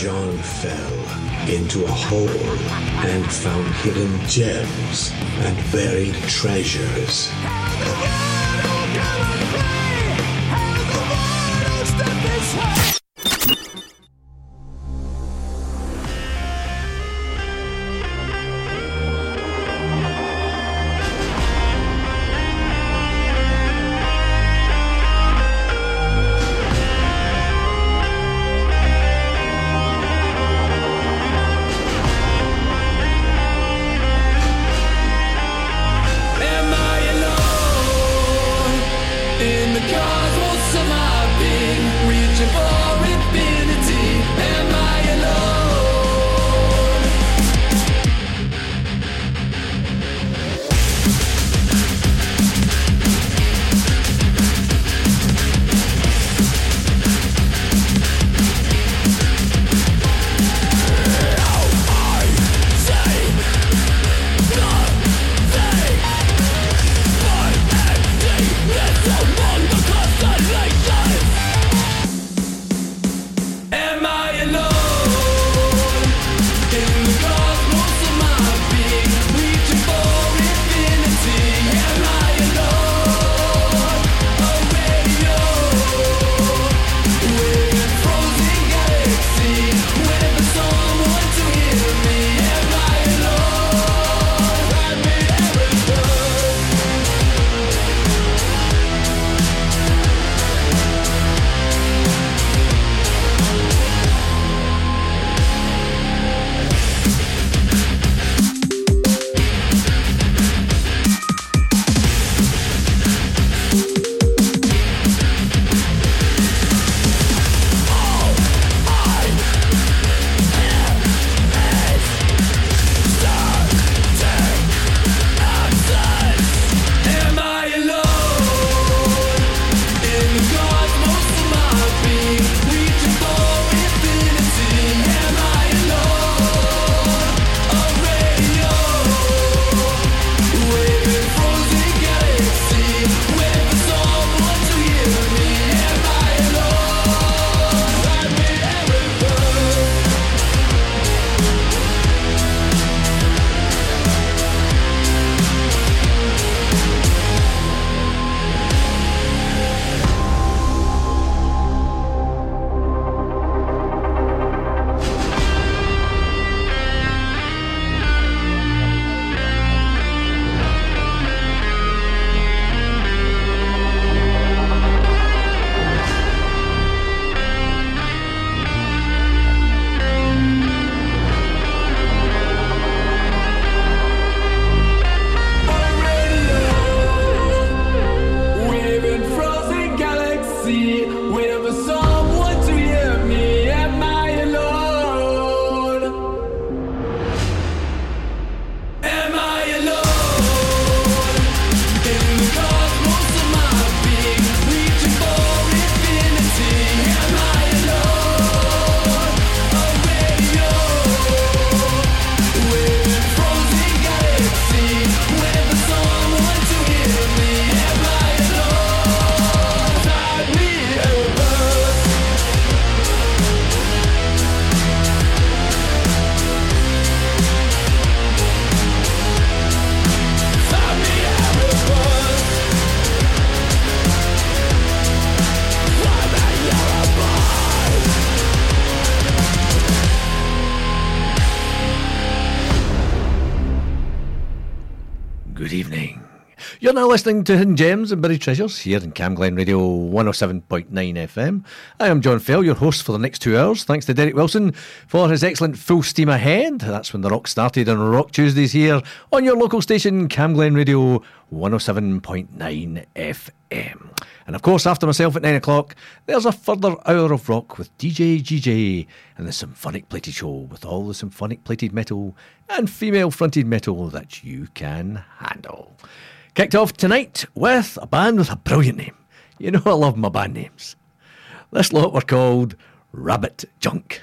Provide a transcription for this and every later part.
John fell into a hole and found hidden gems and buried treasures. You're now listening to Hidden Gems and Buried Treasures here in Camglen Radio 107.9 FM. I am John Fell, your host for the next two hours. Thanks to Derek Wilson for his excellent Full Steam Ahead. That's when the rock started on Rock Tuesdays here on your local station, Camglen Radio 107.9 FM. And of course, after myself at 9 o'clock, there's a further hour of rock with DJ GJ and the Symphonic Plated Show with all the symphonic plated metal and female fronted metal that you can handle. Kicked off tonight with a band with a brilliant name. You know I love my band names. This lot were called Rabbit Junk.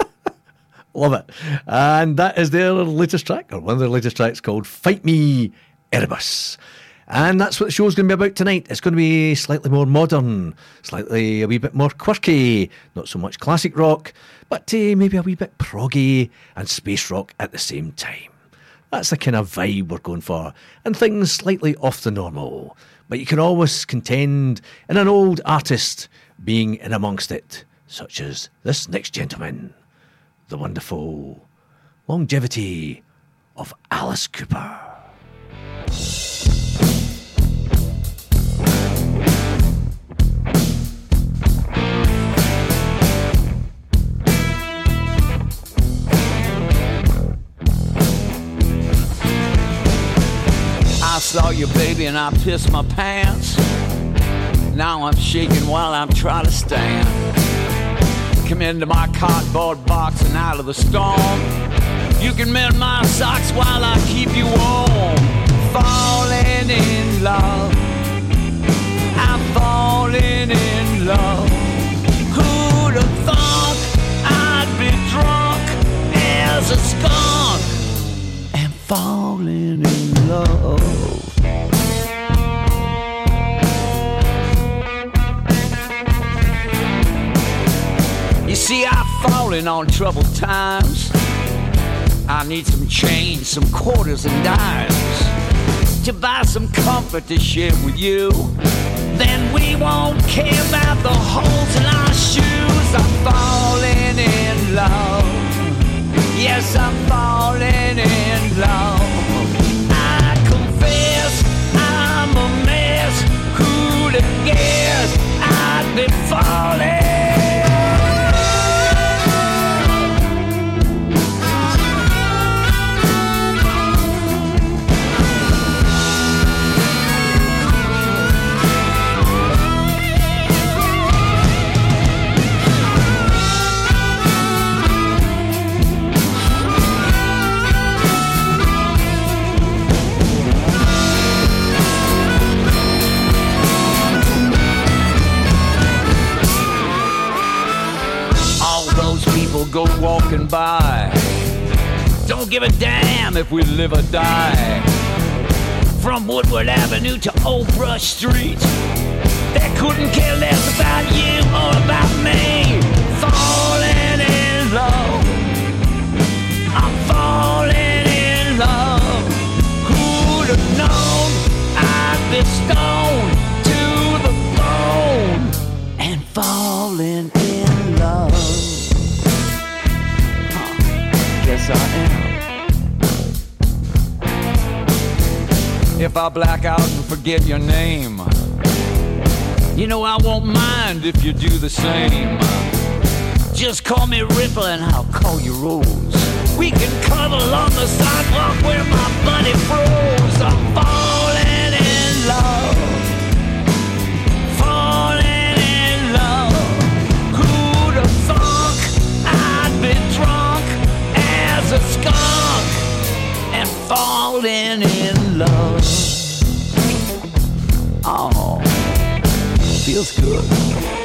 love it. And that is their latest track, or one of their latest tracks called Fight Me Erebus. And that's what the show's going to be about tonight. It's going to be slightly more modern, slightly a wee bit more quirky, not so much classic rock, but uh, maybe a wee bit proggy and space rock at the same time. That's the kind of vibe we're going for, and things slightly off the normal. But you can always contend in an old artist being in amongst it, such as this next gentleman, the wonderful longevity of Alice Cooper. Saw you, baby, and I pissed my pants. Now I'm shaking while I'm trying to stand. Come into my cardboard box and out of the storm. You can mend my socks while I keep you warm. Falling in love. I'm falling in love. Who'd have thought I'd be drunk as a skunk falling in love? You see, I've fallen on troubled times. I need some change, some quarters and dimes to buy some comfort to share with you. Then we won't care about the holes in our shoes. I'm falling in love. Yes, I'm falling in love. I confess I'm a mess. Who'd have guessed I'd be falling? People go walking by. Don't give a damn if we live or die. From Woodward Avenue to Old Brush Street, they couldn't care less about you or about me. I black out and forget your name, you know I won't mind if you do the same. Just call me Ripple and I'll call you Rose. We can cuddle on the sidewalk where my buddy froze. I'm falling in love. Falling in love. Who'd have thunk I'd be drunk as a skunk and falling in love? Oh, feels good.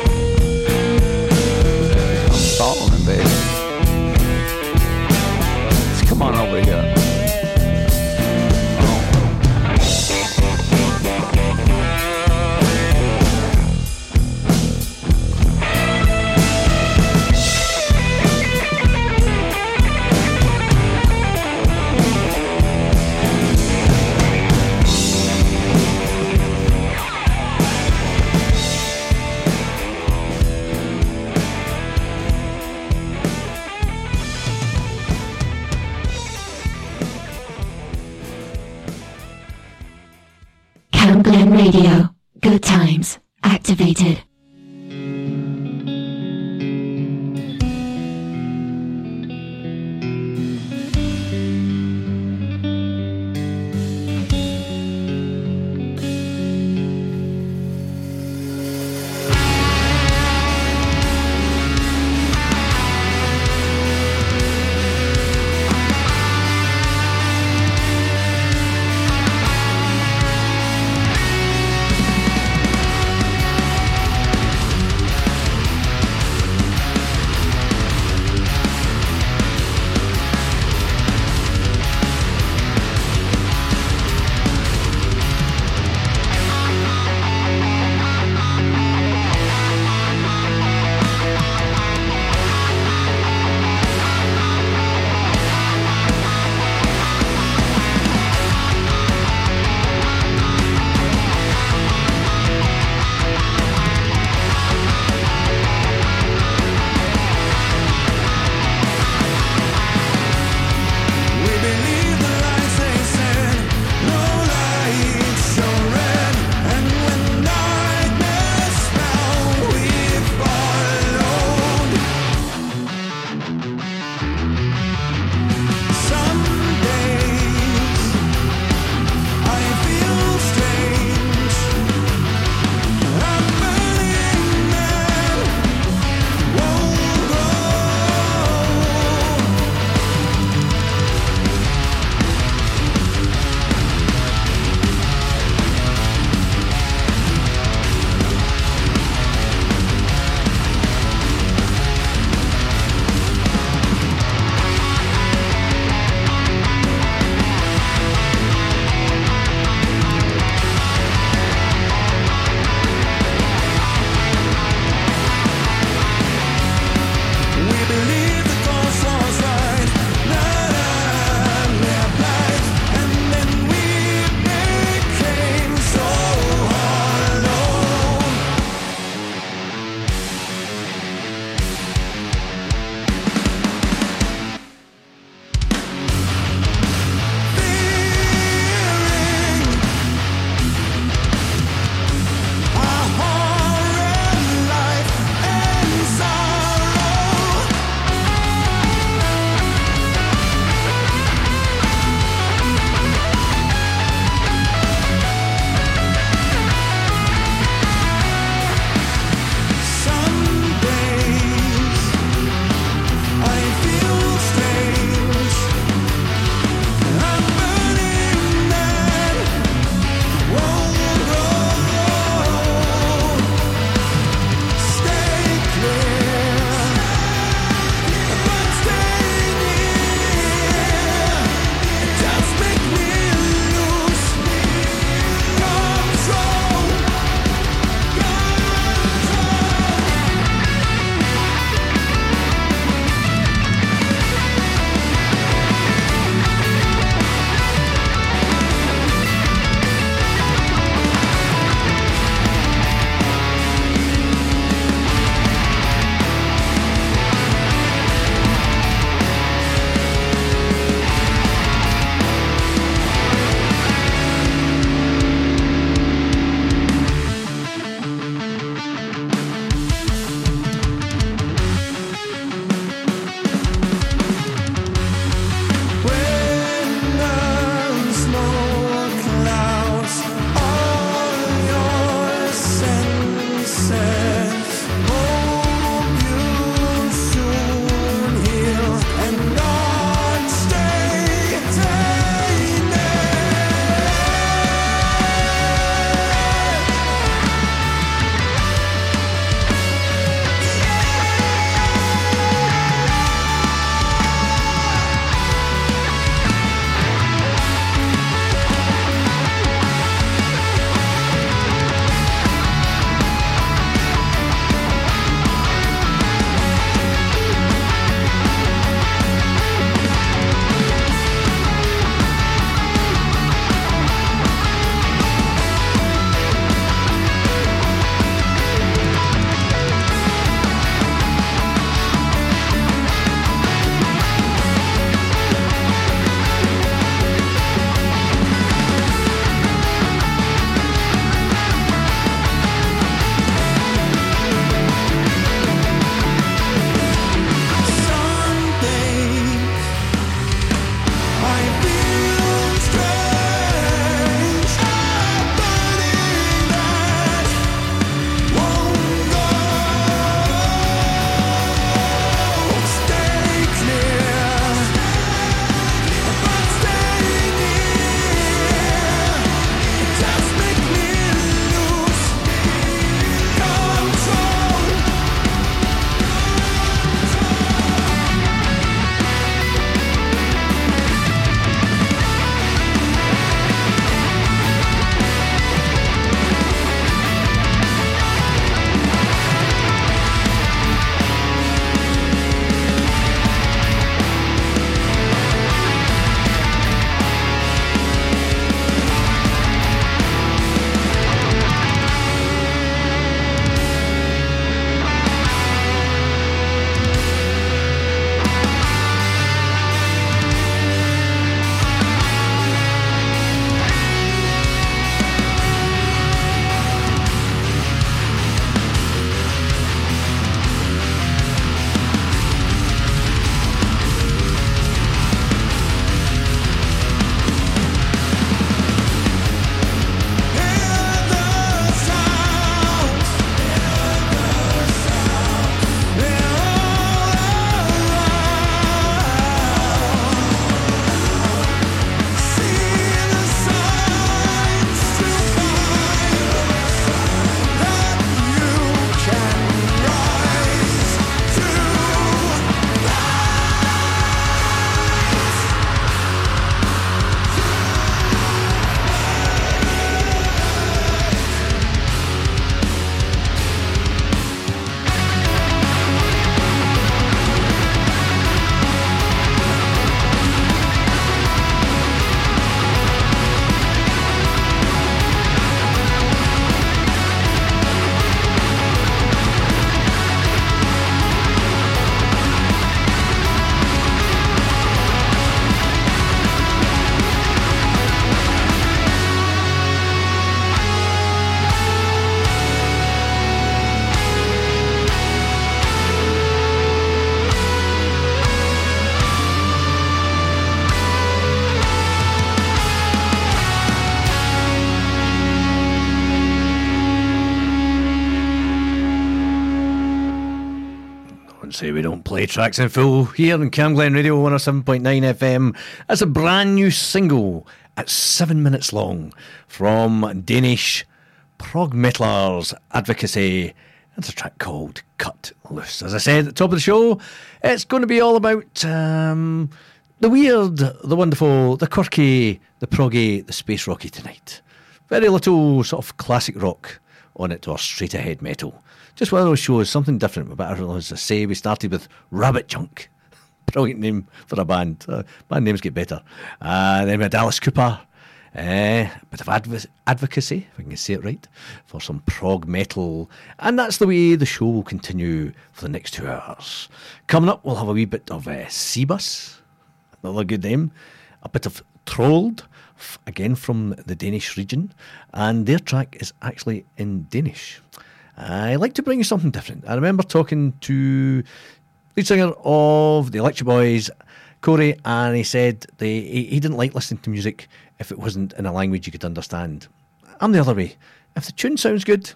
Say we don't play tracks in full here on Cam Glen Radio 107.9 FM. That's a brand new single at seven minutes long from Danish prog metalers Advocacy. It's a track called Cut Loose. As I said at the top of the show, it's going to be all about um, the weird, the wonderful, the quirky, the proggy, the space rocky tonight. Very little sort of classic rock on it or straight ahead metal. Just one of those shows, something different. But as I say, we started with Rabbit Junk. Brilliant name for a band. Uh, band names get better. Uh, then we had Alice Cooper. A uh, bit of adv- advocacy, if I can say it right, for some prog metal. And that's the way the show will continue for the next two hours. Coming up, we'll have a wee bit of uh, Seabus, another good name, a bit of Trolled, again from the Danish region, and their track is actually in Danish. I like to bring you something different. I remember talking to lead singer of the Electric Boys, Conny, and he said they, he, didn't like listening to music if it wasn't in a language you could understand. I'm the other way. If the tune sounds good, it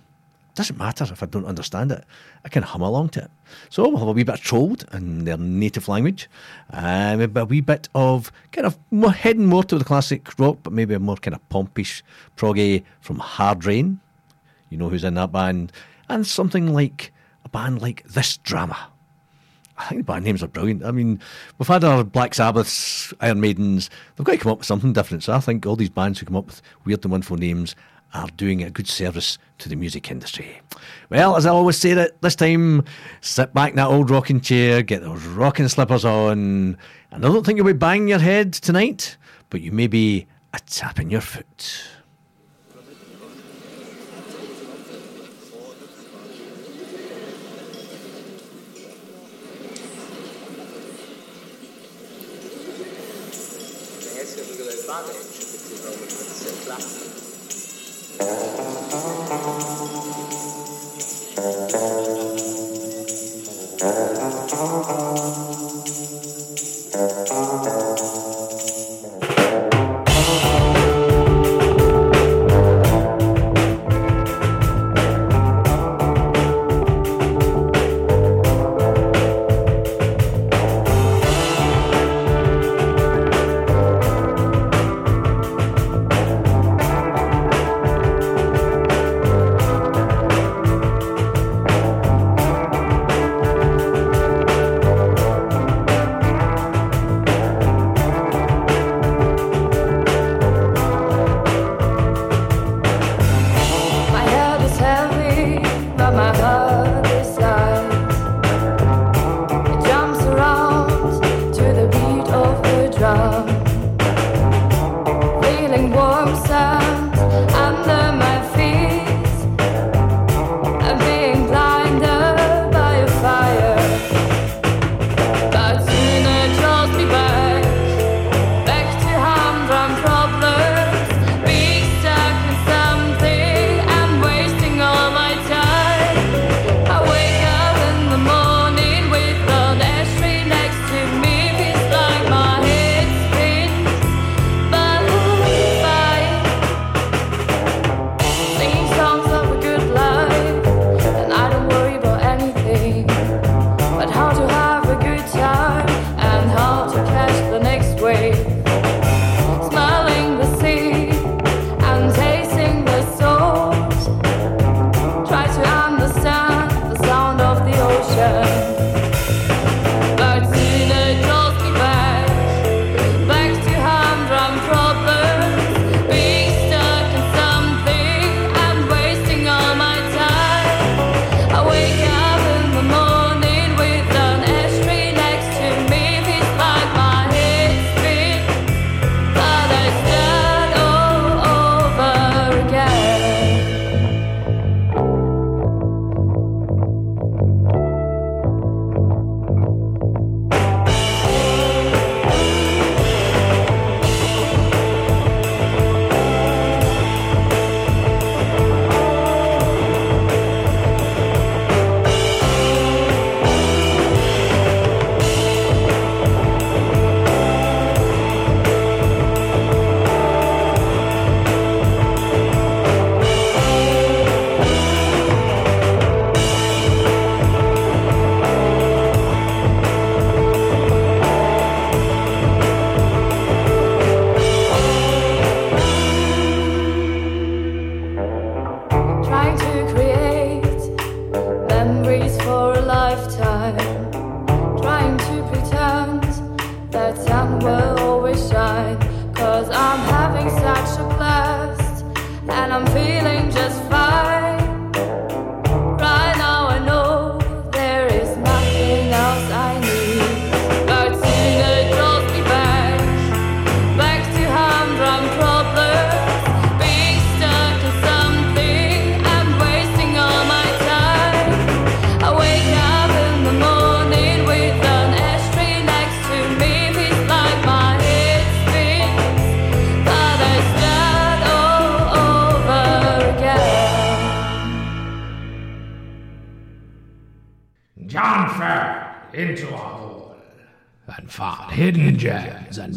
doesn't matter if I don't understand it. I can hum along to it. So we'll have a wee bit of trolled in their native language, maybe a wee bit of kind of more heading more to the classic rock, but maybe a more kind of pompish proggy from Hard Rain. You know who's in that band, and something like a band like This Drama. I think the band names are brilliant. I mean, we've had our Black Sabbaths, Iron Maidens. They've got to come up with something different. So I think all these bands who come up with weird and wonderful names are doing a good service to the music industry. Well, as I always say that this time, sit back in that old rocking chair, get those rocking slippers on. And I don't think you'll be banging your head tonight, but you may be a tapping your foot. Música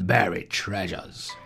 buried treasures.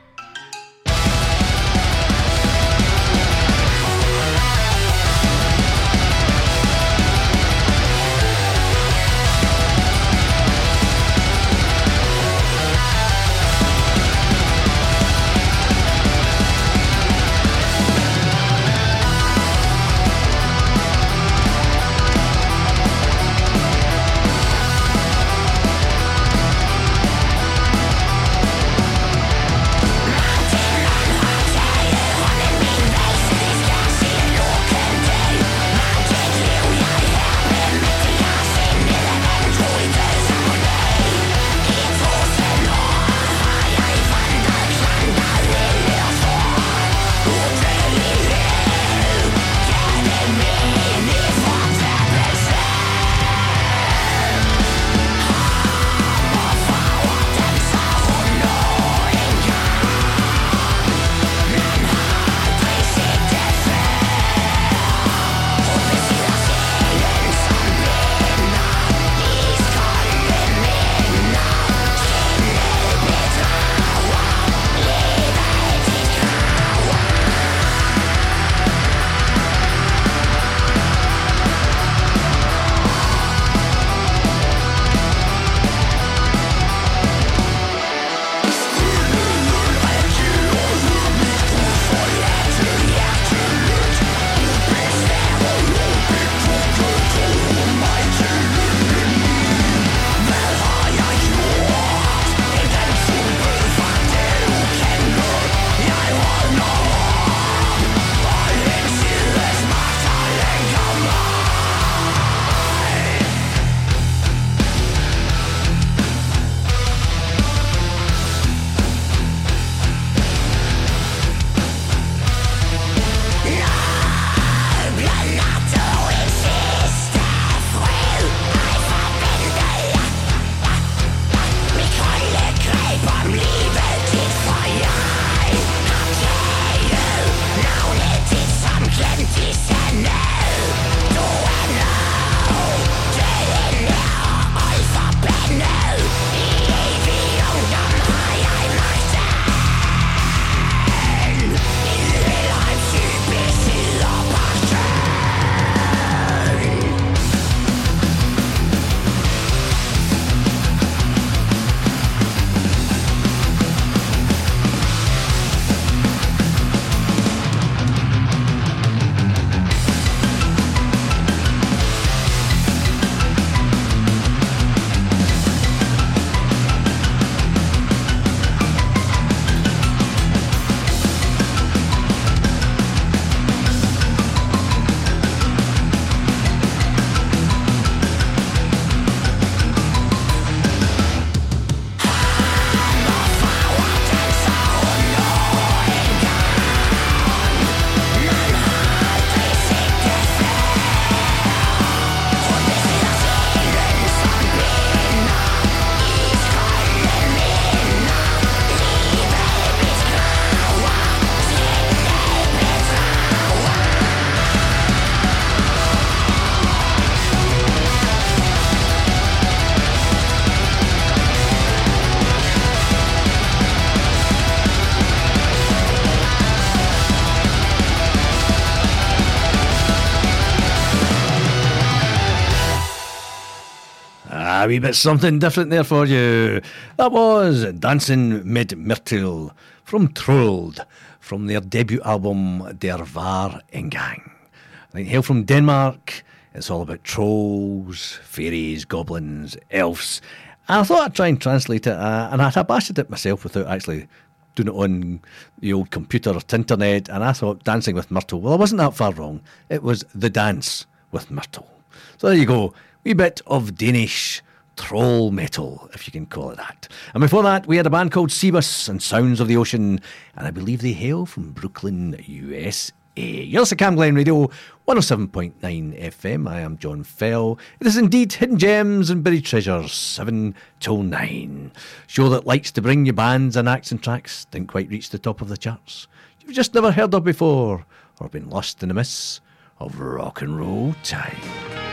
wee bit something different there for you. That was Dancing mid Myrtle from Trolled, from their debut album Der Var en Gang. I think Hail from Denmark. It's all about trolls, fairies, goblins, elves. And I thought I'd try and translate it, uh, and I'd bastard it myself without actually doing it on the old computer or internet. And I thought Dancing with Myrtle. Well, I wasn't that far wrong. It was The Dance with Myrtle. So there you go. Wee bit of Danish troll metal, if you can call it that. And before that, we had a band called Seabus and Sounds of the Ocean, and I believe they hail from Brooklyn, USA. You're Cam Glen Radio, 107.9 FM. I am John Fell. It is indeed Hidden Gems and Buried Treasures, 7 till 9. Show that likes to bring you bands and acts and tracks didn't quite reach the top of the charts. You've just never heard of before, or been lost in the mists of rock and roll time.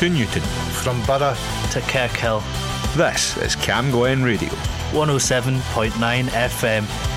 To Newton. From Borough to Kirkhill. This is Camglen Radio. 107.9 FM.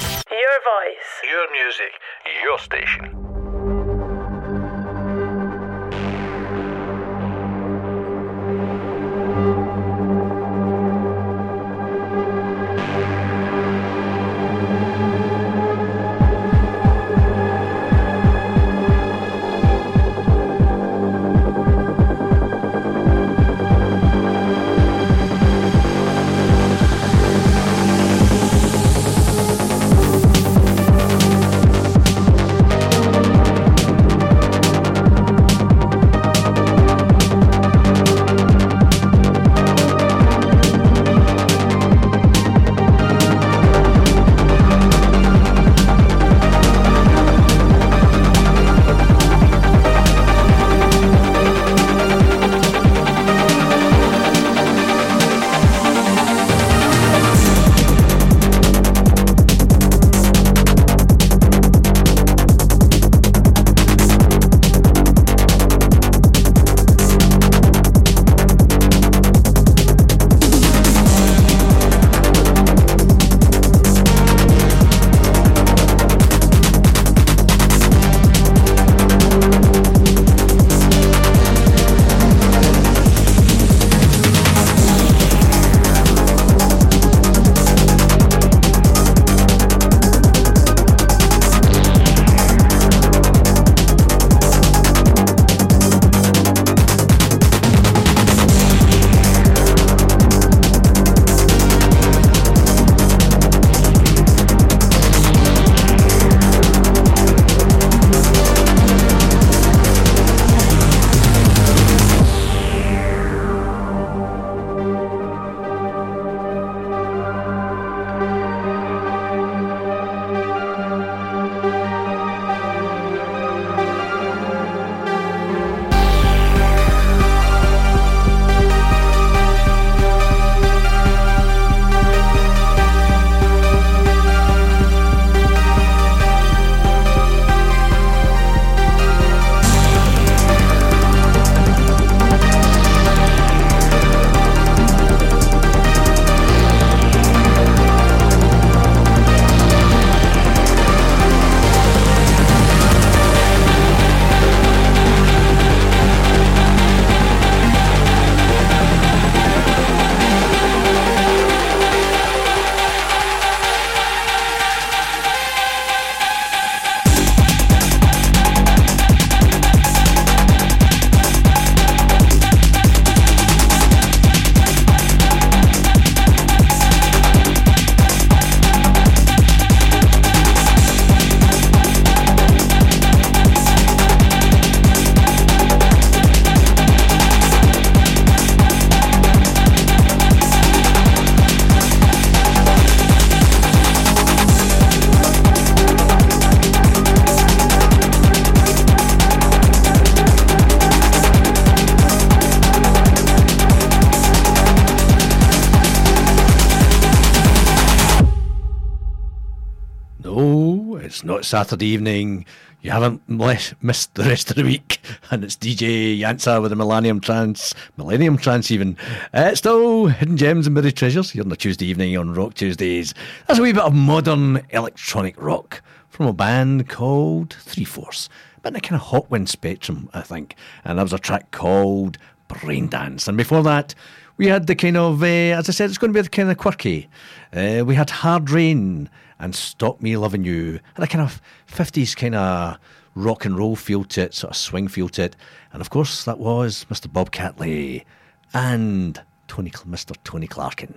Saturday evening. You haven't missed the rest of the week. And it's DJ Yansa with the Millennium Trance, Millennium Trance even. Uh, it's still Hidden Gems and Buried Treasures here on a Tuesday evening on Rock Tuesdays. That's a wee bit of modern electronic rock from a band called Three Force. But in a kind of Hawkwind spectrum, I think. And that was a track called Brain Dance. And before that, we had the kind of, uh, as I said, it's going to be the kind of quirky. Uh, we had Hard Rain and Stop Me Loving You. Had a kind of 50s kind of rock and roll feel to it, sort of swing feel to it. And of course, that was Mr. Bob Catley and Tony, Mr. Tony Clarkin.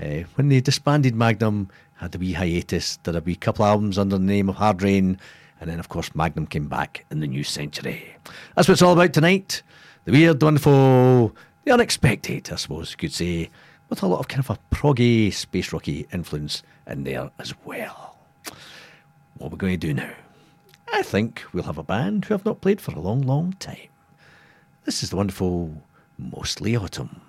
Uh, when they disbanded Magnum, had a wee hiatus, did a wee couple albums under the name of Hard Rain, and then, of course, Magnum came back in the new century. That's what it's all about tonight. The weird, wonderful, the unexpected, I suppose you could say, with a lot of kind of a proggy, space rocky influence in there as well. What we're going to do now? I think we'll have a band who have not played for a long, long time. This is the wonderful Mostly Autumn.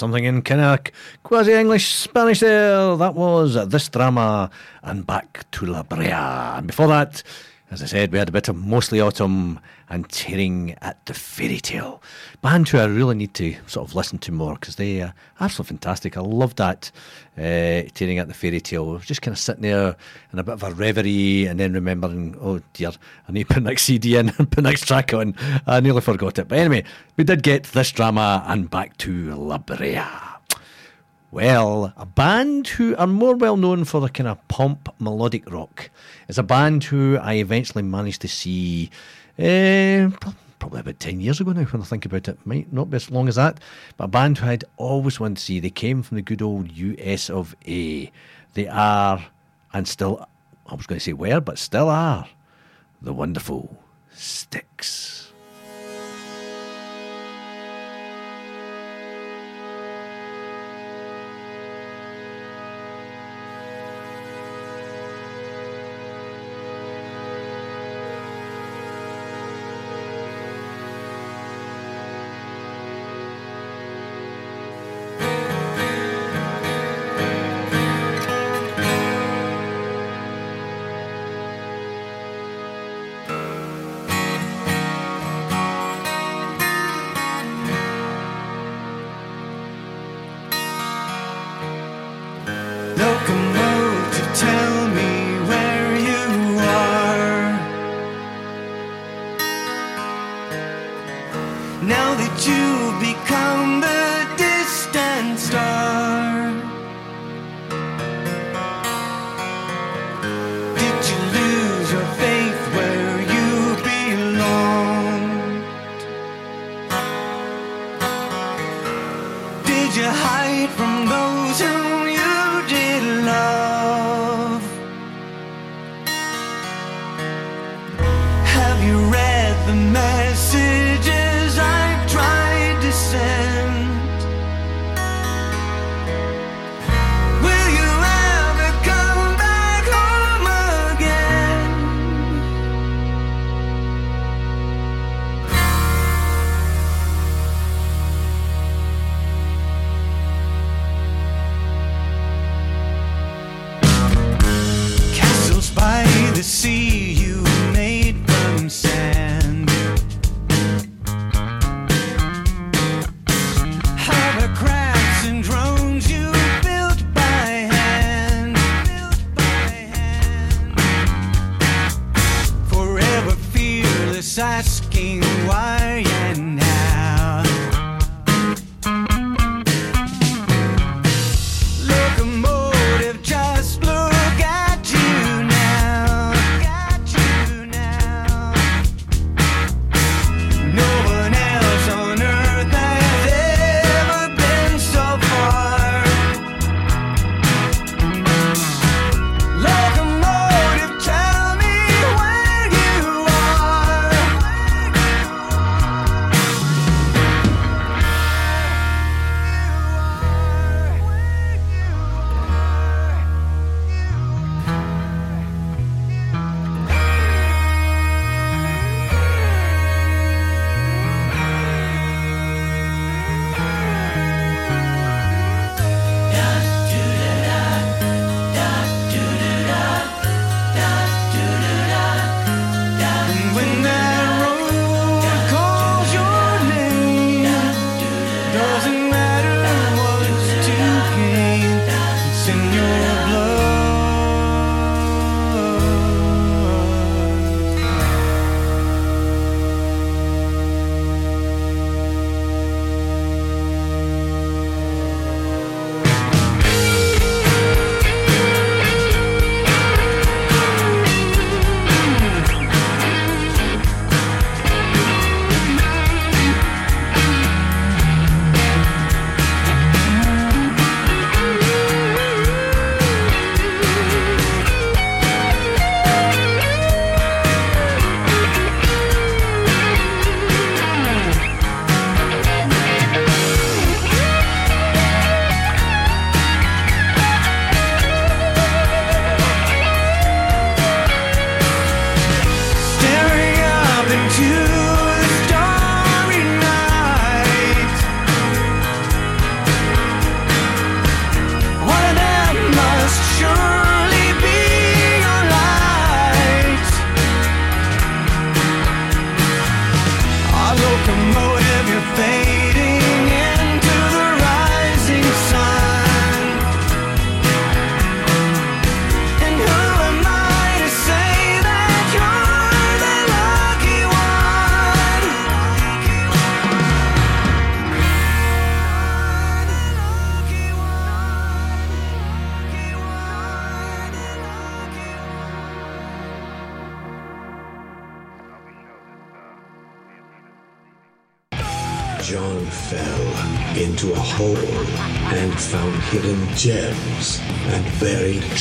Something in of quasi English Spanish there. That was this drama and back to La Brea. And before that, as I said, we had a bit of mostly autumn and tearing at the fairy tale. Band who I really need to sort of listen to more because they are absolutely fantastic. I love that uh, tearing at the fairy tale. Just kind of sitting there in a bit of a reverie and then remembering, oh dear, I need to put next CD in and put next track on. I nearly forgot it. But anyway, we did get this drama and back to La Brea. Well, a band who are more well known for the kind of pomp melodic rock is a band who I eventually managed to see eh, probably about 10 years ago now when I think about it. Might not be as long as that, but a band who I'd always wanted to see. They came from the good old US of A. They are, and still, I was going to say were, but still are, the wonderful Styx.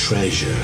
Buried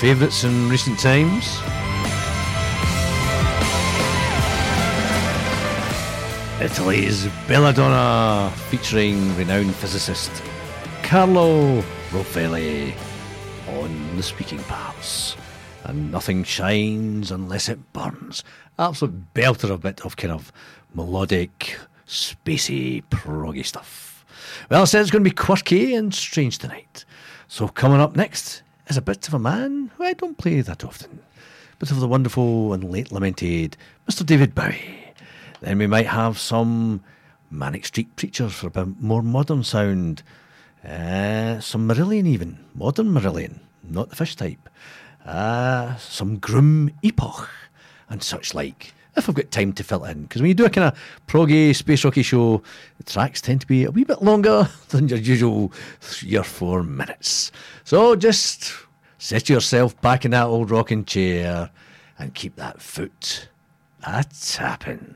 favourites in recent times. Italy's Belladonna, featuring renowned physicist Carlo Rovelli on the speaking parts. And nothing shines unless it burns. Absolute belter of bit of kind of melodic, spacey, proggy stuff. Well, I said it's going to be quirky and strange tonight. So coming up next is a bit of a man who I don't play that often. Bit of the wonderful and late lamented Mr. David Bowie. Then we might have some Manic Street Preachers for a bit more modern sound. Uh, some Marillion even, modern Marillion, not the fish type. Uh, some Grim Epoch and such like. If I've got time to fill it in, because when you do a kind of proggy space rocky show, the tracks tend to be a wee bit longer than your usual three or four minutes. So just set yourself back in that old rocking chair and keep that foot a tapping.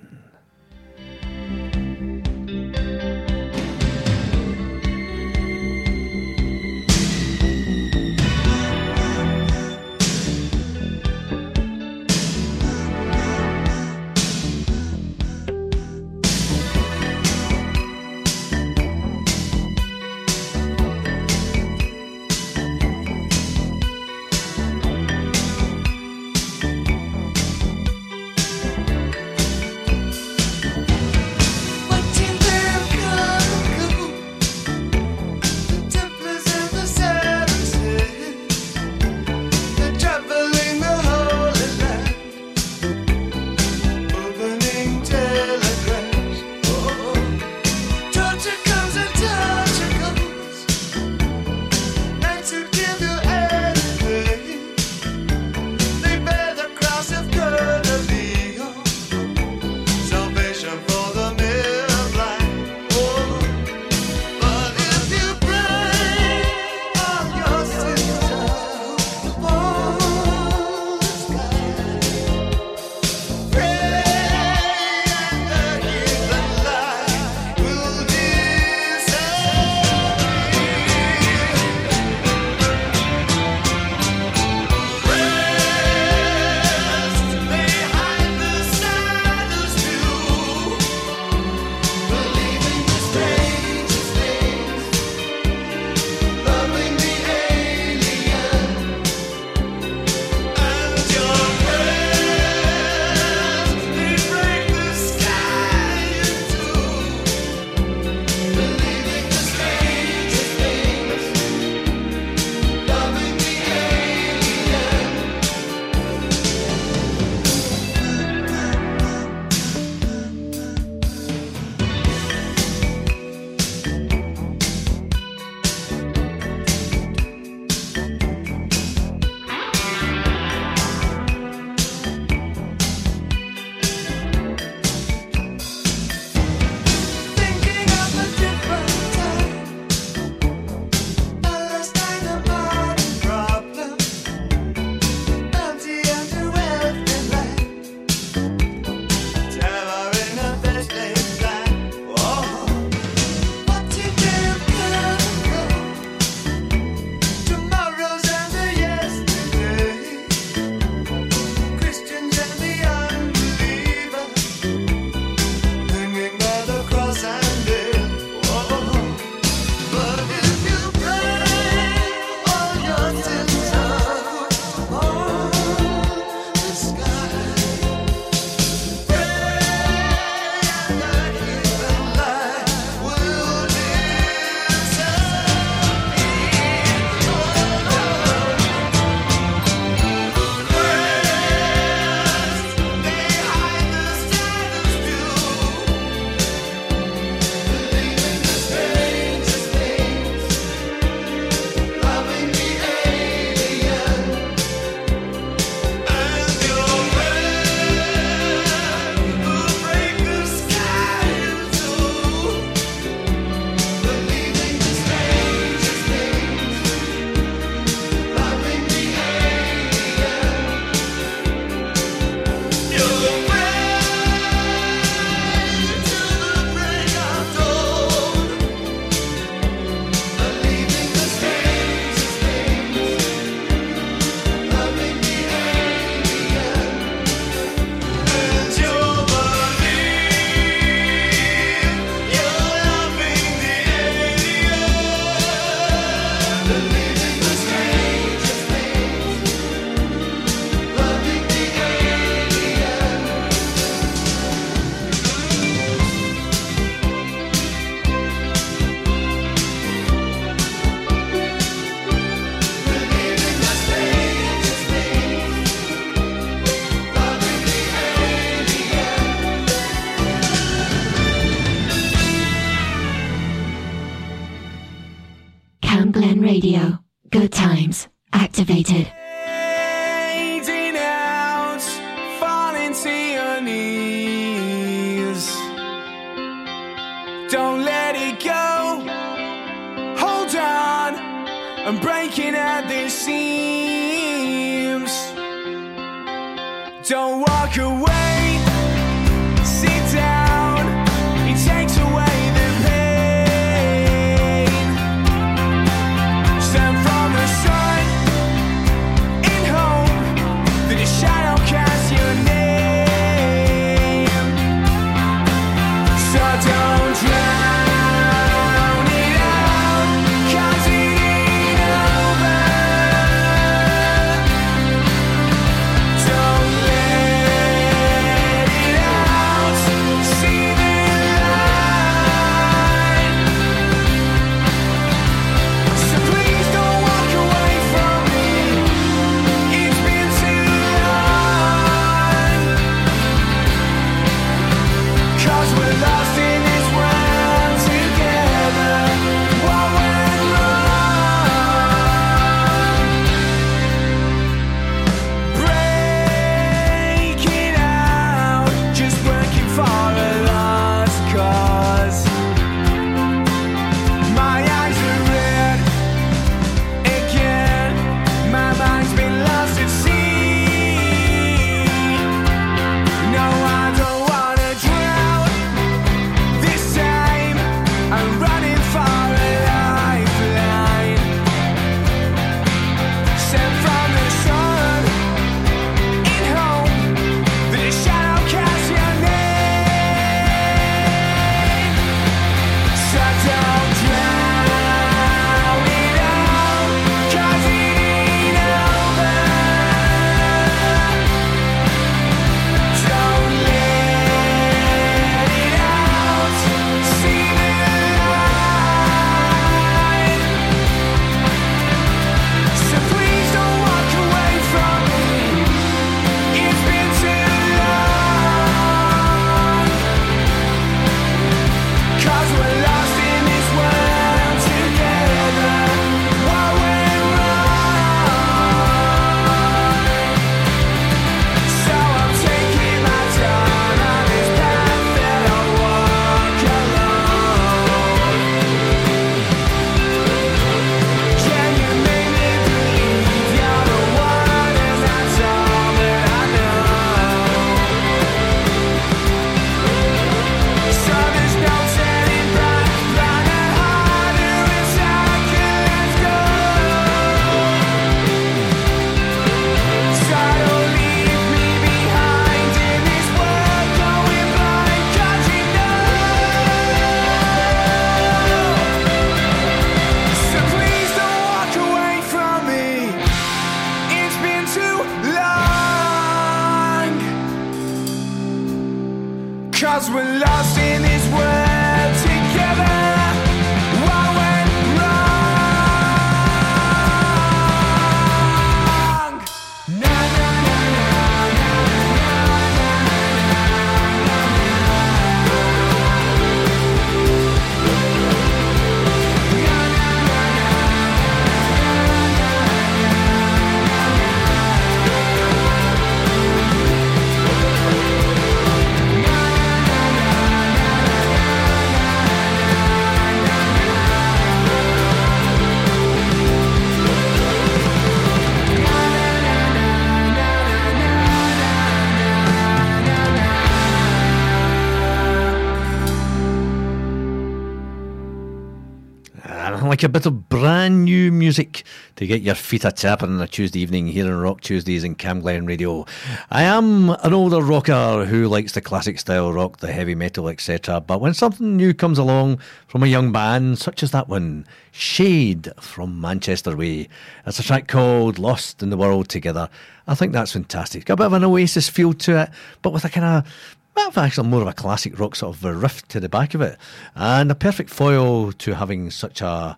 Like a bit of brand new music to get your feet a tapping on a Tuesday evening here on Rock Tuesdays in Camglen Radio. I am an older rocker who likes the classic style rock, the heavy metal, etc. But when something new comes along from a young band, such as that one, Shade from Manchester Way, it's a track called Lost in the World Together. I think that's fantastic. Got a bit of an Oasis feel to it, but with a kind of bit of actually more of a classic rock sort of a riff to the back of it, and a perfect foil to having such a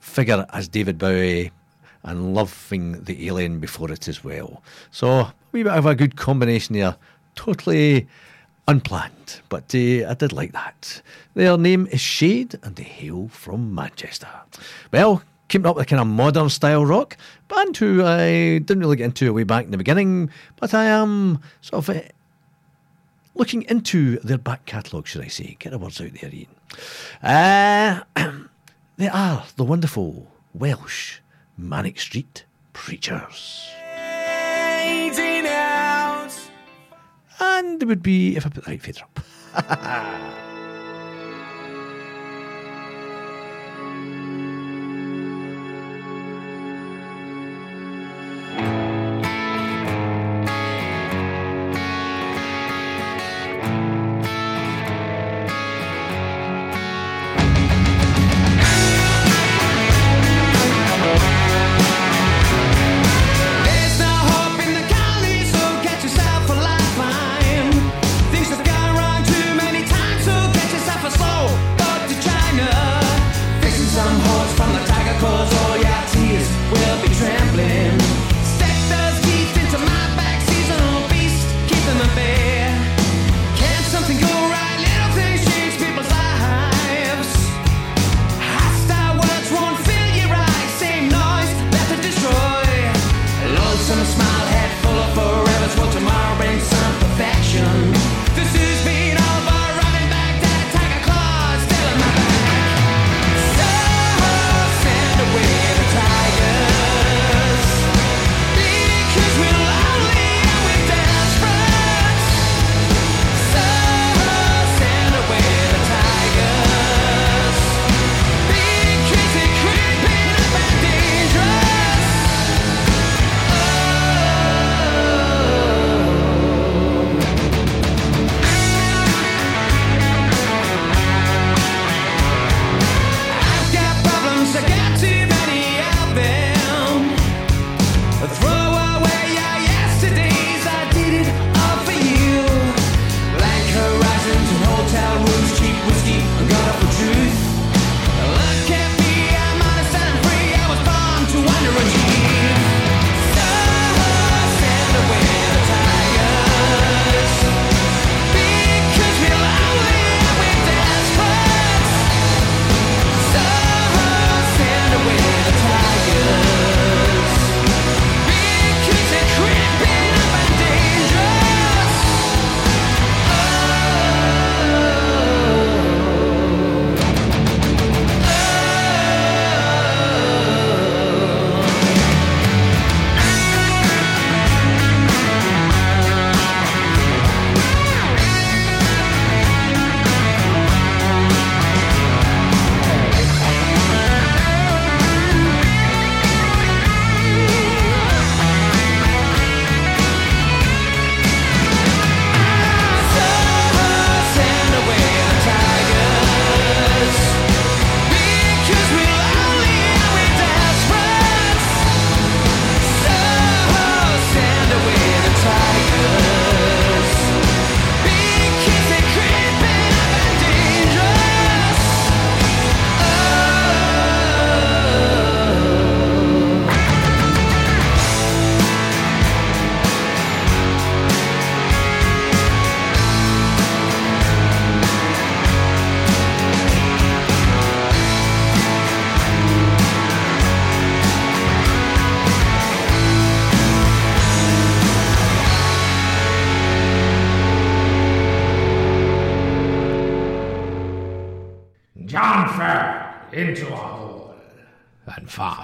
figure as David Bowie and loving the alien before it as well. So we have bit a good combination there, totally unplanned, but uh, I did like that. Their name is Shade, and they hail from Manchester. Well, keeping up with kind of modern style rock band who I didn't really get into way back in the beginning, but I am sort of eh, looking into their back catalogue, should I say. Get the words out there, Ian. Uh, they are the wonderful Welsh Manic Street Preachers. And it would be if I put the right fader up.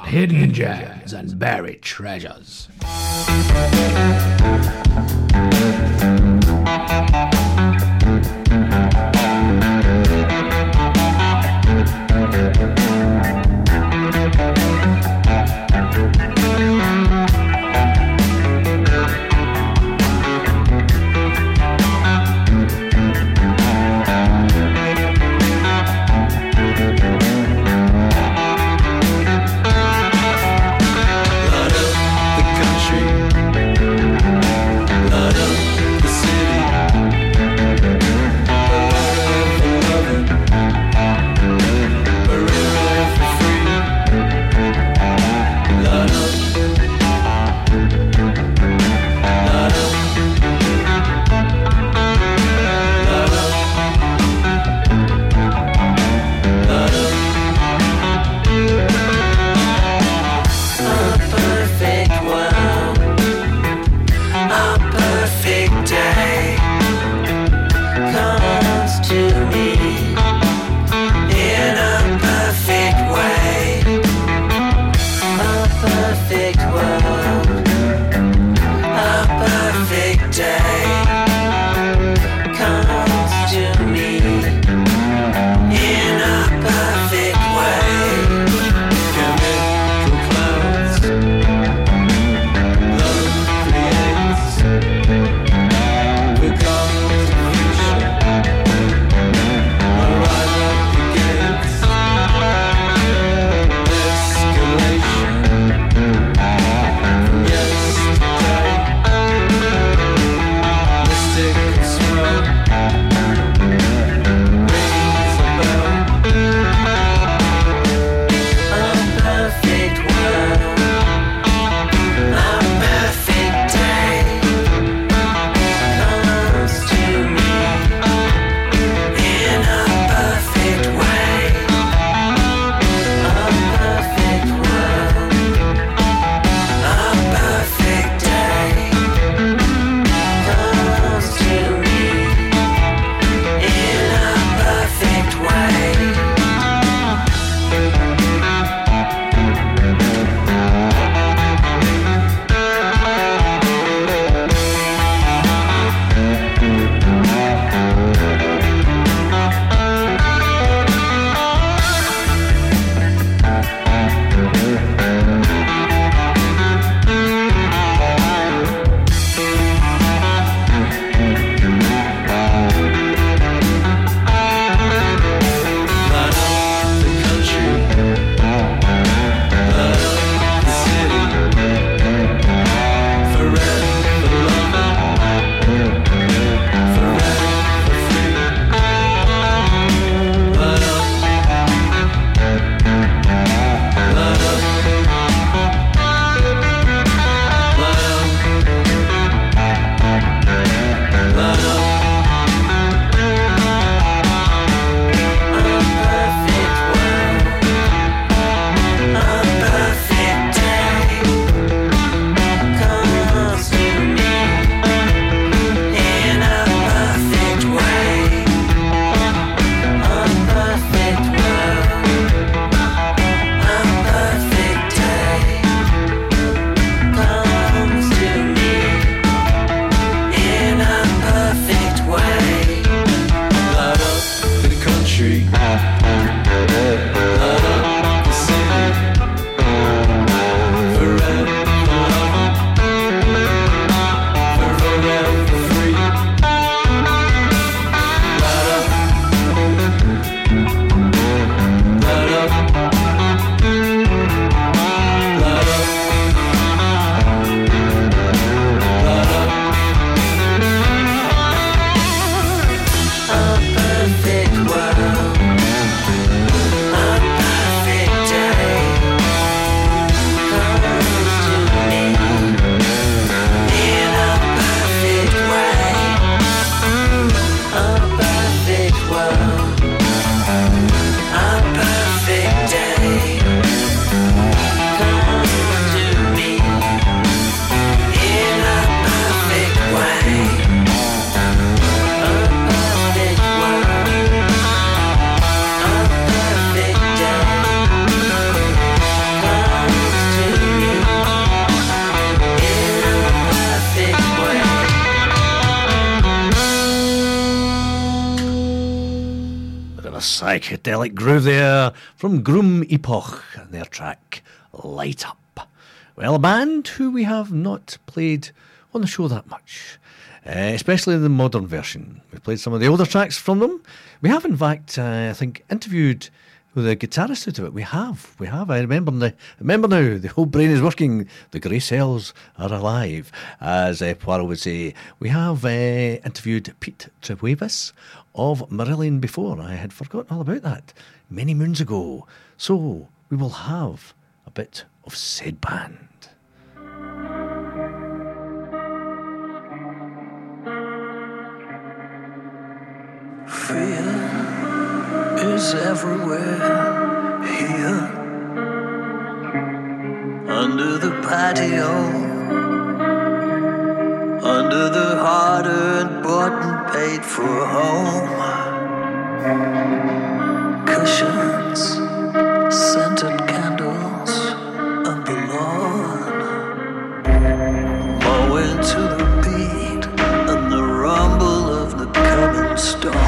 hidden gems and buried treasures. Psychedelic groove there from Groom Epoch and their track Light Up. Well, a band who we have not played on the show that much, uh, especially the modern version. We've played some of the older tracks from them. We have, in fact, uh, I think, interviewed the guitarist out of it. We have, we have. I remember now. Remember now, the whole brain is working. The grey cells are alive, as uh, Poirot would say. We have uh, interviewed Pete Trewavas of Marillion before. I had forgotten all about that many moons ago. So we will have a bit of said band. Fear is everywhere here. Under the patio, under the hard earned bought and paid for home. Cushions, scented candles on the lawn. Mowing to the beat and the rumble of the coming storm.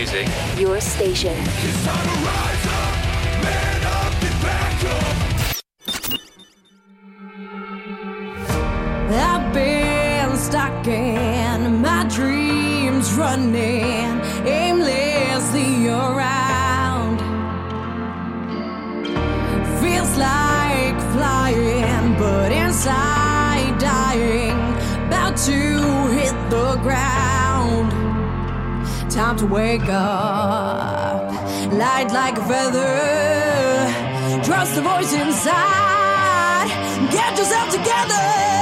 Music. Your station. Together.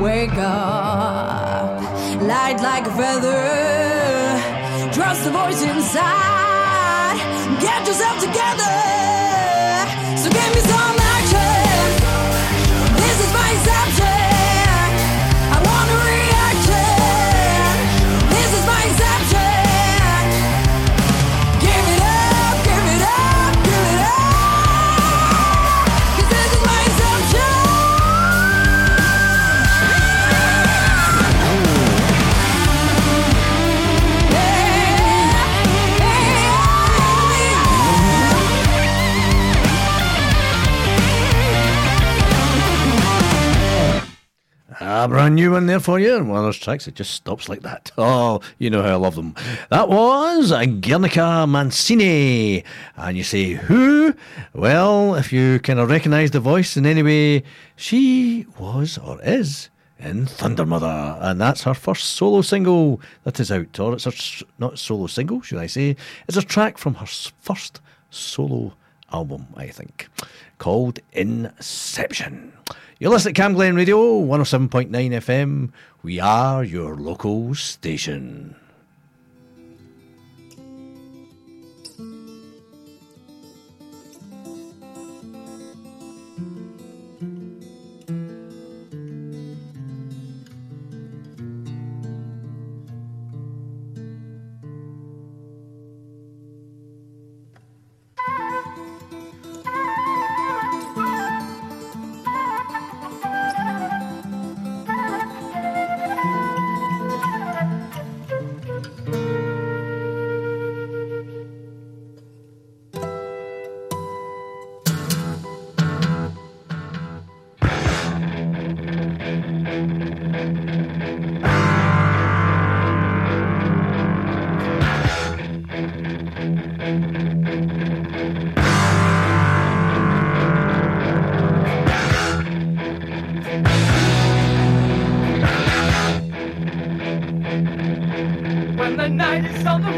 Wake up. Light like a feather. Trust the voice inside. Get yourself together. A brand new one there for you, and one of those tracks that just stops like that. Oh, you know how I love them. That was Guernica Mancini. And you say, who? Well, if you kind of recognise the voice in any way, she was or is in Thundermother. And that's her first solo single that is out. Or it's her, not solo single, should I say. It's a track from her first solo album, I think, called Inception. You're listening to Camglen Radio, 107.9 FM. We are your local station.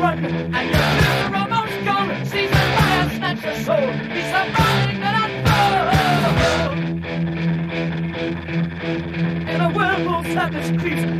Run and you're almost gone, sees the fire snatch your soul. He's a burning that I fall. In a cannibal sadness creeps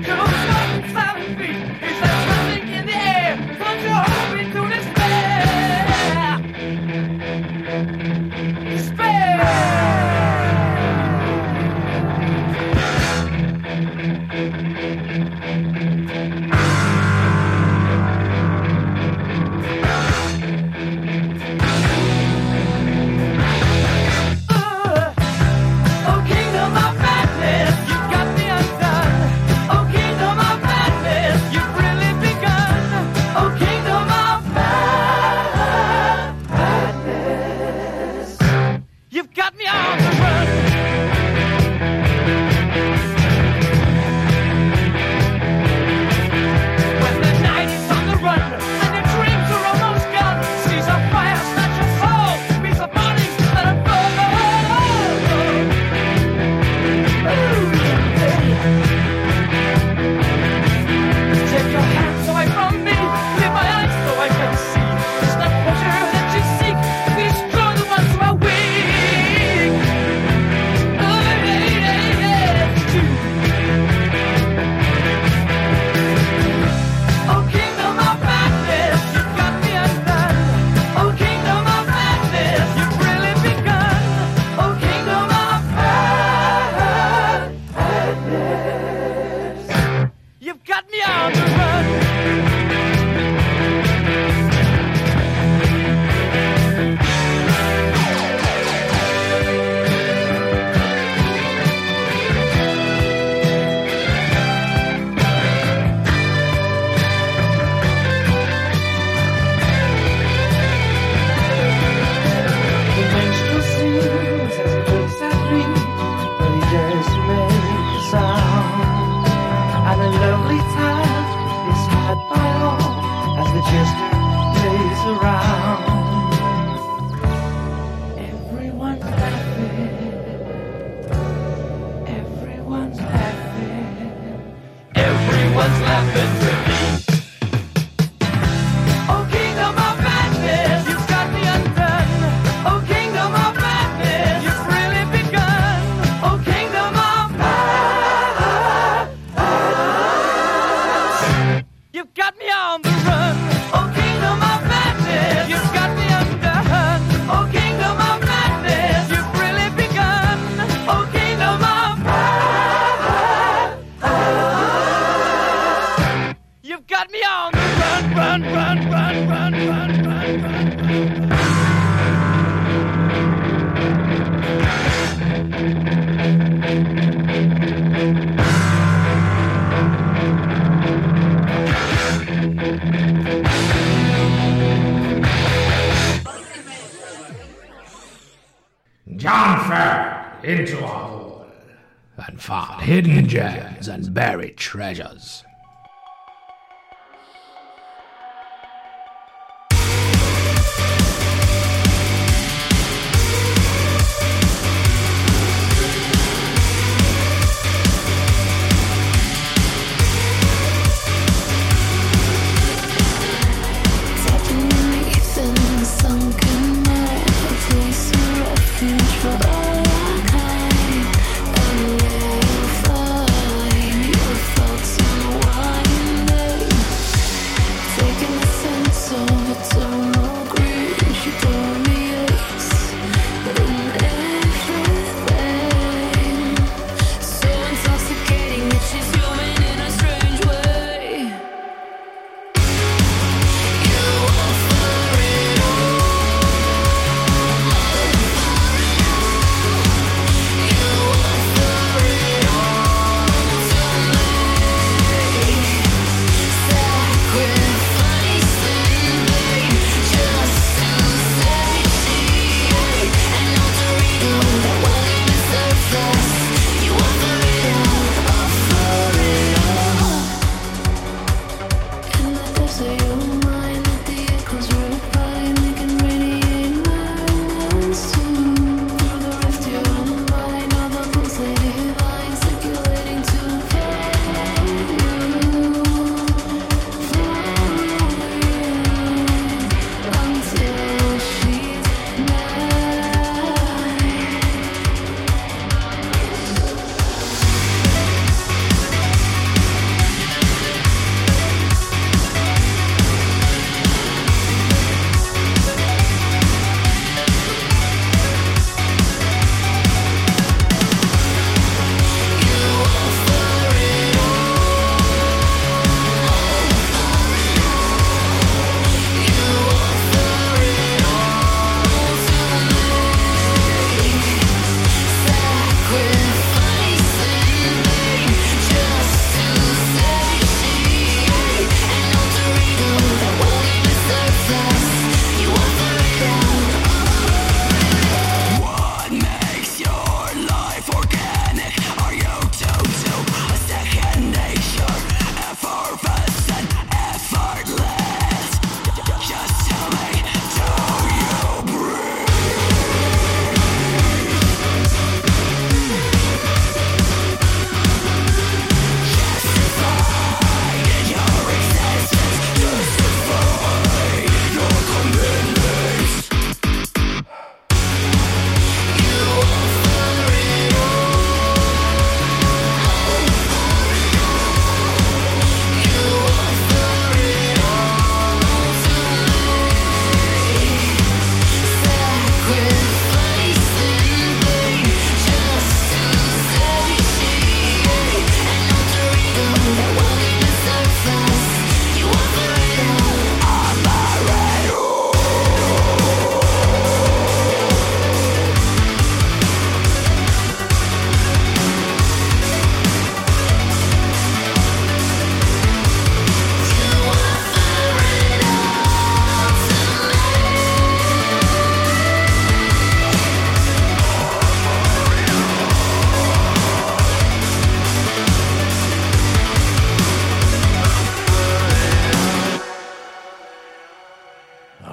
treasures.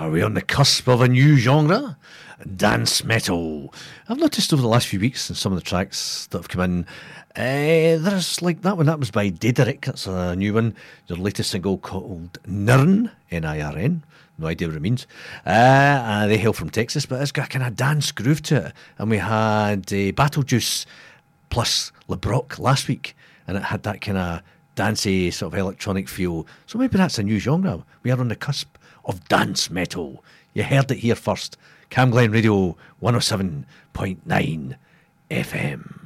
We're on the cusp of a new genre, dance metal. I've noticed over the last few weeks in some of the tracks that have come in, uh, there's like that one, that was by Dederick, that's a new one, their latest single called Nirn, N-I-R-N. No idea what it means. Uh, uh, they hail from Texas, but it's got a kind of dance groove to it. And we had uh, Battlejuice plus LeBrock last week, and it had that kind of dancey sort of electronic feel. So maybe that's a new genre. We are on the cusp of dance metal. You heard it here first. Camglen Radio 107.9 FM.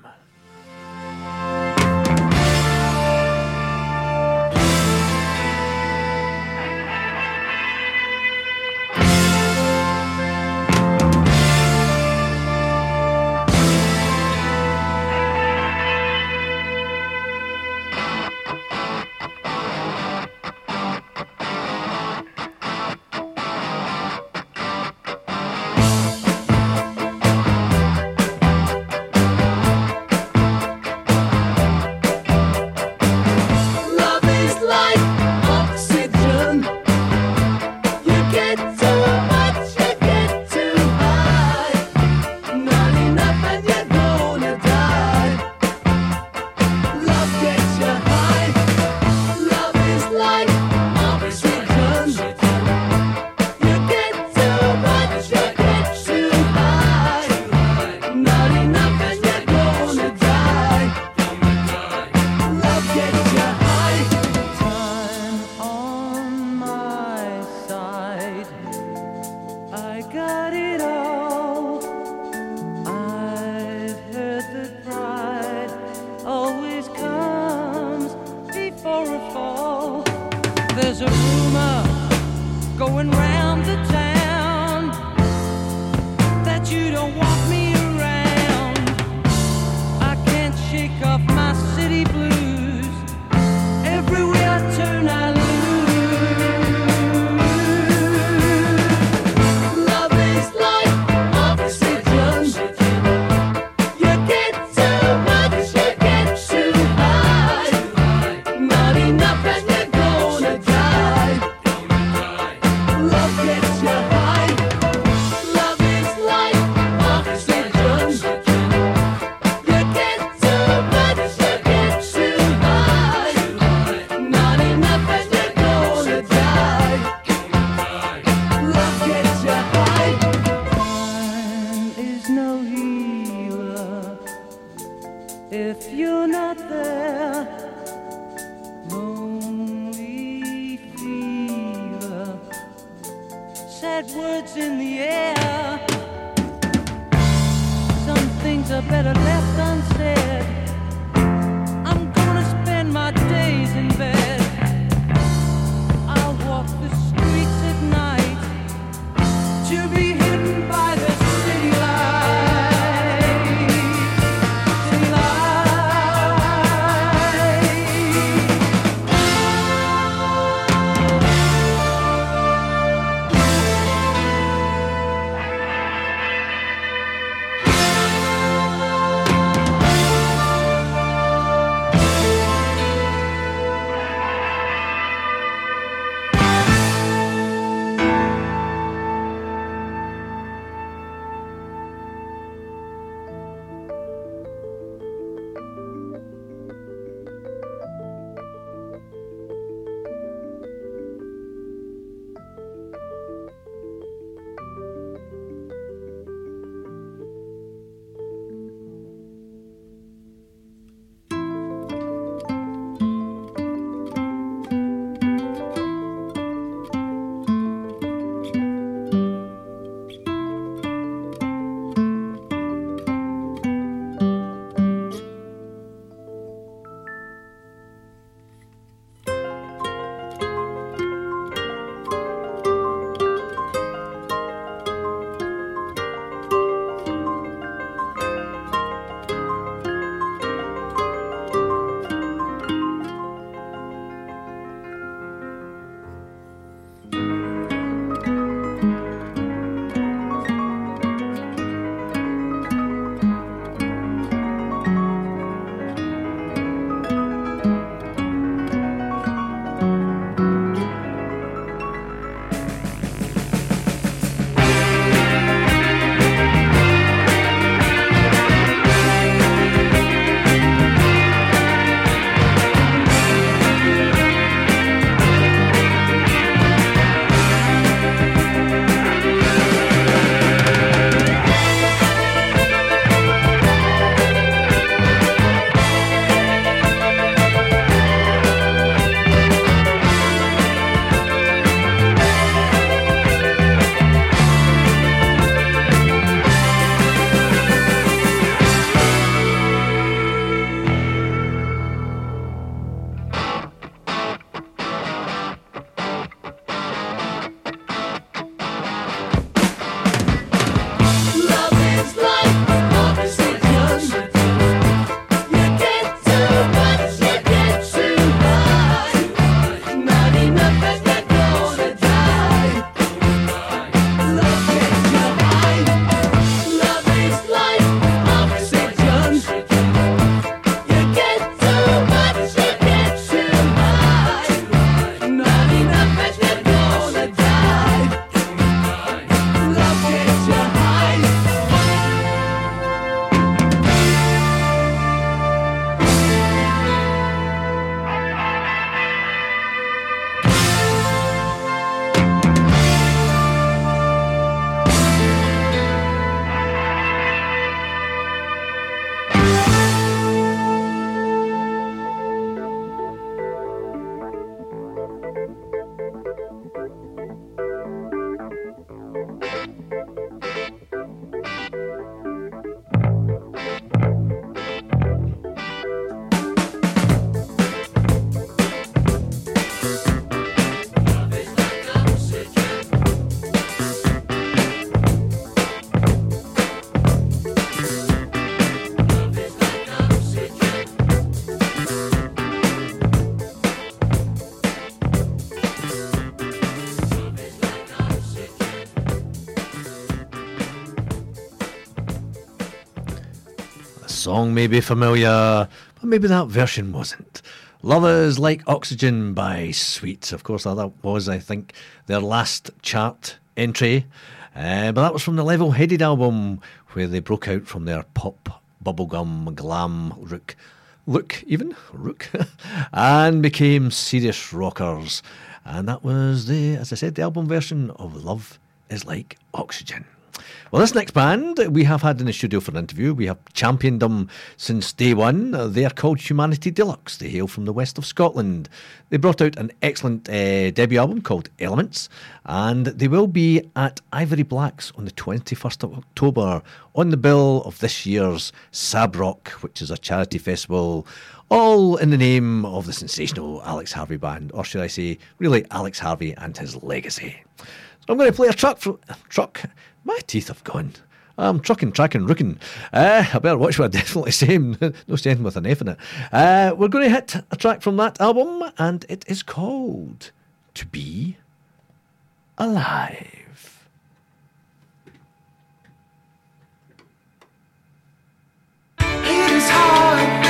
Song may be familiar, but maybe that version wasn't. Love Is Like Oxygen by Sweet. Of course, that was, I think, their last chart entry. Uh, but that was from the Level Headed album, where they broke out from their pop, bubblegum, glam rook, look, even, rook, and became serious rockers. And that was the, as I said, the album version of Love is Like Oxygen. Well, this next band we have had in the studio for an interview. We have championed them since day one. Uh, They are called Humanity Deluxe. They hail from the west of Scotland. They brought out an excellent uh, debut album called Elements, and they will be at Ivory Blacks on the 21st of October on the bill of this year's Sab Rock, which is a charity festival. All in the name of the sensational Alex Harvey Band, or should I say, really Alex Harvey and his legacy. So I'm going to play a truck. From, truck. My teeth have gone. I'm trucking, tracking, rooking. Uh, I better watch what I'm definitely saying. no saying with an F in it. Uh, we're going to hit a track from that album, and it is called To Be Alive. It is hard.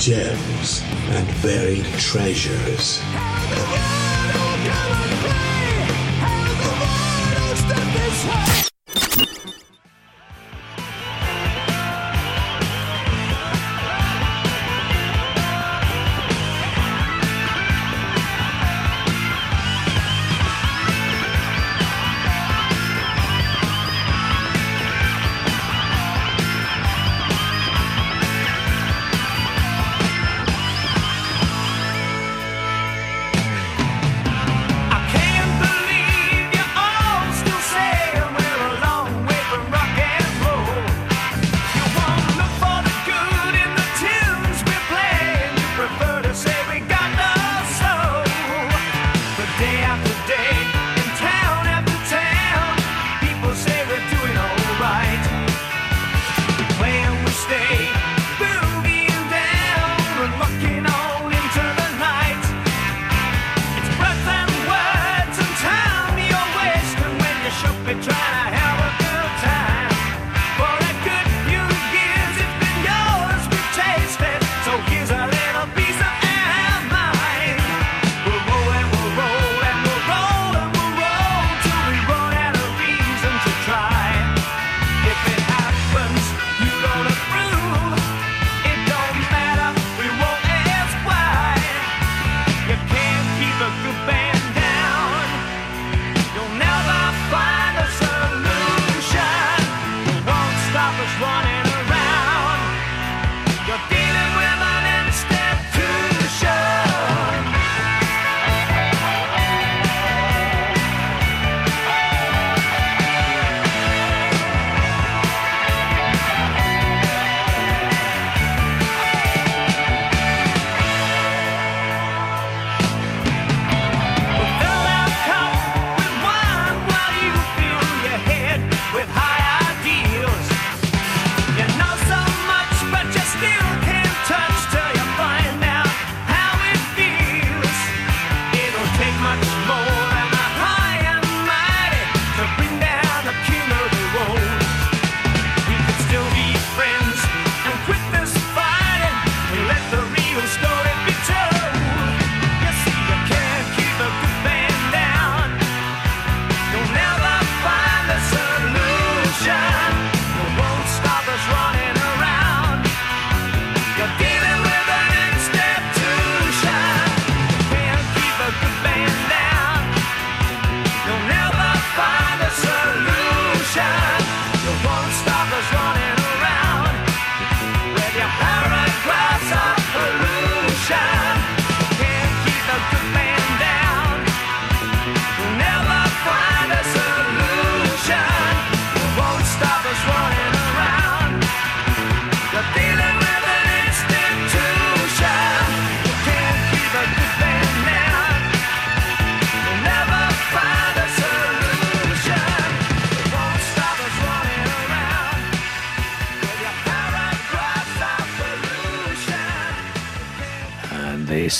Gems and buried treasures.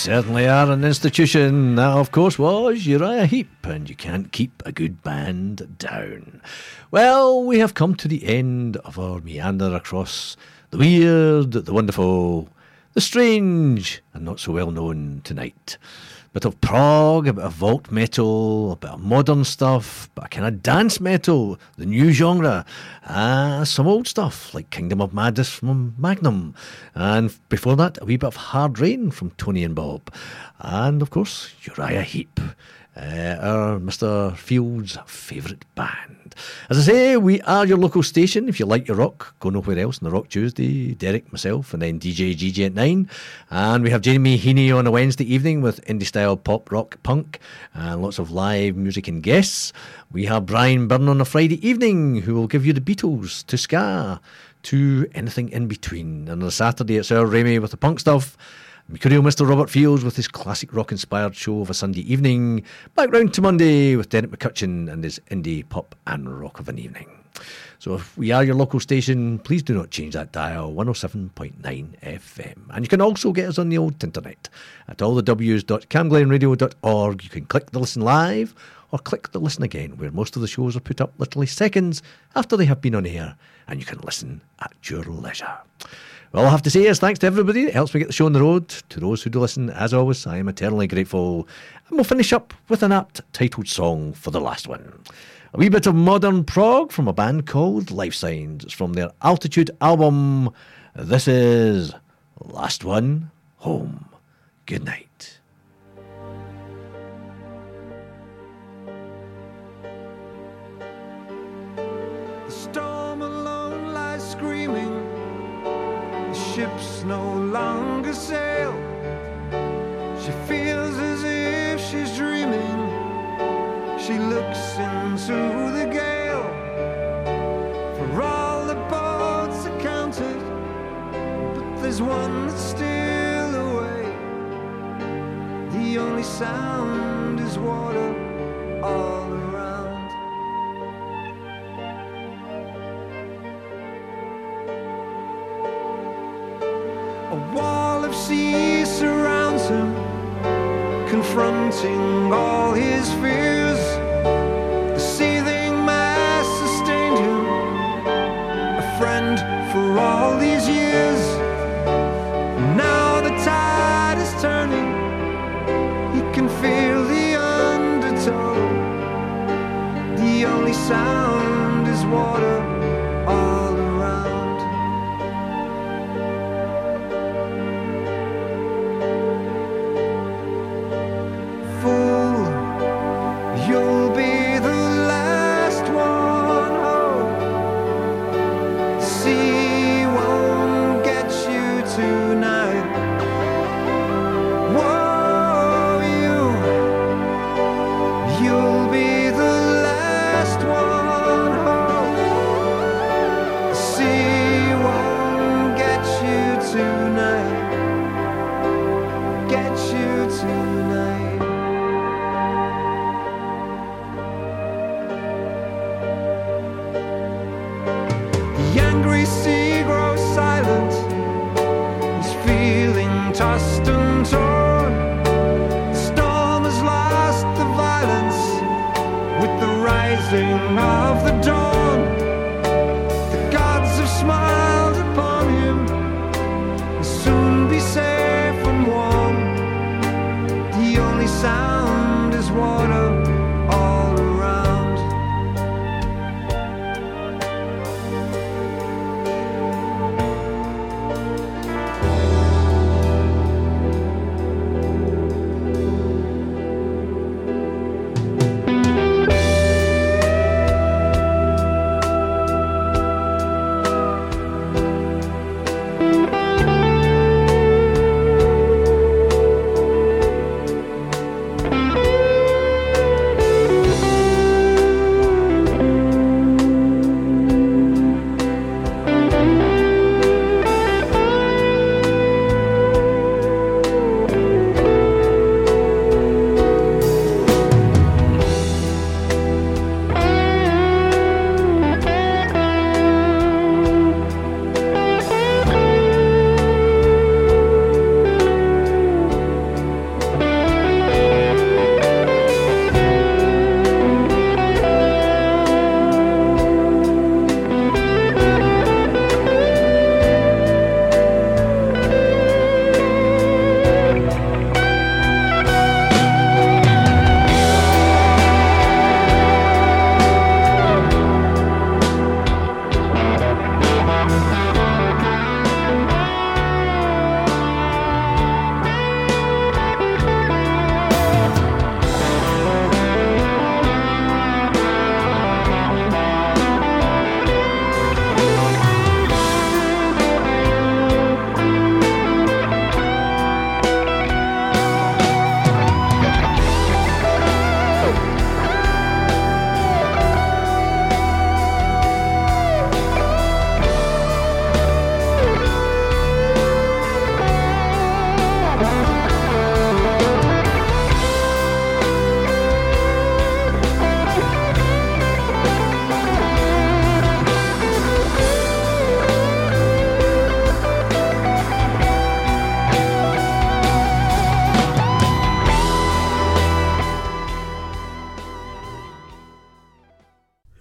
Certainly are an institution. That, of course, was Uriah Heep, and you can't keep a good band down. Well, we have come to the end of our meander across the weird, the wonderful, the strange, and not so well known tonight. Bit of prog, a bit of vault metal, a bit of modern stuff, but a kind of dance metal, the new genre, uh, some old stuff like Kingdom of Madness from Magnum, and before that, a wee bit of Hard Rain from Tony and Bob, and of course, Uriah Heep, uh, our Mr. Field's favourite band. As I say, we are your local station. If you like your rock, go nowhere else on the Rock Tuesday. Derek, myself, and then DJ GG at 9. And we have Jamie Heaney on a Wednesday evening with indie style pop, rock, punk, and lots of live music and guests. We have Brian Byrne on a Friday evening who will give you the Beatles to ska to anything in between. And on a Saturday, it's our Remy with the punk stuff. Mercurial Mr. Robert Fields with his classic rock inspired show of a Sunday evening. Back round to Monday with Derek McCutcheon and his indie pop and rock of an evening. So if we are your local station, please do not change that dial, 107.9 FM. And you can also get us on the old internet at allthews.camglenradio.org. You can click the listen live or click the listen again, where most of the shows are put up literally seconds after they have been on air, and you can listen at your leisure. Well, I have to say is thanks to everybody that helps me get the show on the road. To those who do listen, as always, I am eternally grateful. And we'll finish up with an apt titled song for the last one. A wee bit of modern prog from a band called Lifesigns. It's from their Altitude album. This is Last One Home. Good night. No longer sail. She feels as if she's dreaming. She looks into the gale. For all the boats are counted, but there's one that's still away. The only sound is water all around. Sea surrounds him, confronting all his fears.